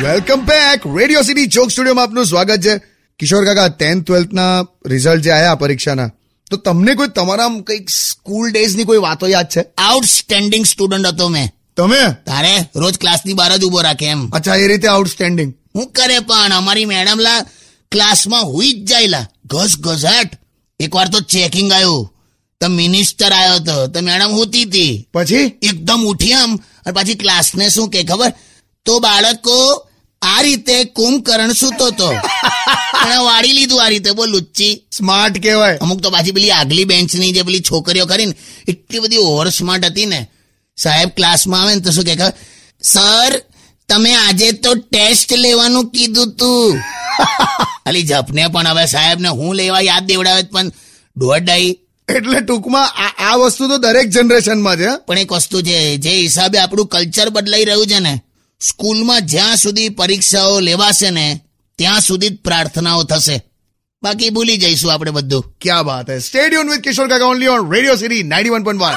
Welcome back radio city joke સ્ટુડિયોમાં આપનું સ્વાગત છે. કિશોર કાકા ટેન્થ ટ્વેલ્થના રિઝલ્ટ જે આયા પરીક્ષાના. તો તમને કોઈ તમારા કંઈક સ્કૂલ ડેઝની કોઈ વાતો યાદ છે? આઉટસ્ટેન્ડિંગ સ્ટુડન્ટ હતો મેં. તમે? તારે રોજ ક્લાસની બહાર જ ઊભો રાખે એમ. અચ્છા એ રીતે આઉટસ્ટેન્ડિંગ હું કરે પણ અમારી મેડમ લા ક્લાસમાં હુઈ જ જાયલા. ઘસ ઘસાટ એકવાર તો ચેકિંગ આવ્યું તો મિનિસ્ટર આવ્યો હતો તો મેડમ હોતી હતી પછી? એકદમ ઉઠી આમ. અને પછી ક્લાસને શું કે ખબર? તો બાળકો રીતે કુંભકર્ણ સૂતો તો. અને વાળી લીધું આ રીતે. બોલ લુચ્ચી. સ્માર્ટ કહેવાય. અમુક તો પાછી પેલી આગલી બેન્ચની જે પેલી છોકરીઓ કરીને એટલી બધી ઓવર સ્માર્ટ હતી ને. સાહેબ ક્લાસમાં આવે ને તો શું કે સર તમે આજે તો ટેસ્ટ લેવાનું કીધું તું. અલી જપને પણ હવે સાહેબને હું લેવા યાદ દેવડાવે પણ દોડાઈ એટલે ટૂંકમાં આ આ વસ્તુ તો દરેક જનરેશનમાં છે પણ એક વસ્તુ છે જે હિસાબે આપણું કલ્ચર બદલાઈ રહ્યું છે ને સ્કૂલમાં જ્યાં સુધી પરીક્ષાઓ લેવાશે ને, ત્યાં સુધી જ પ્રાર્થનાઓ થશે. બાકી ભૂલી જઈશું આપણે બધું. ક્યાં વાત હે? Stadium with Kishore Kaka only on radio city ninety one point one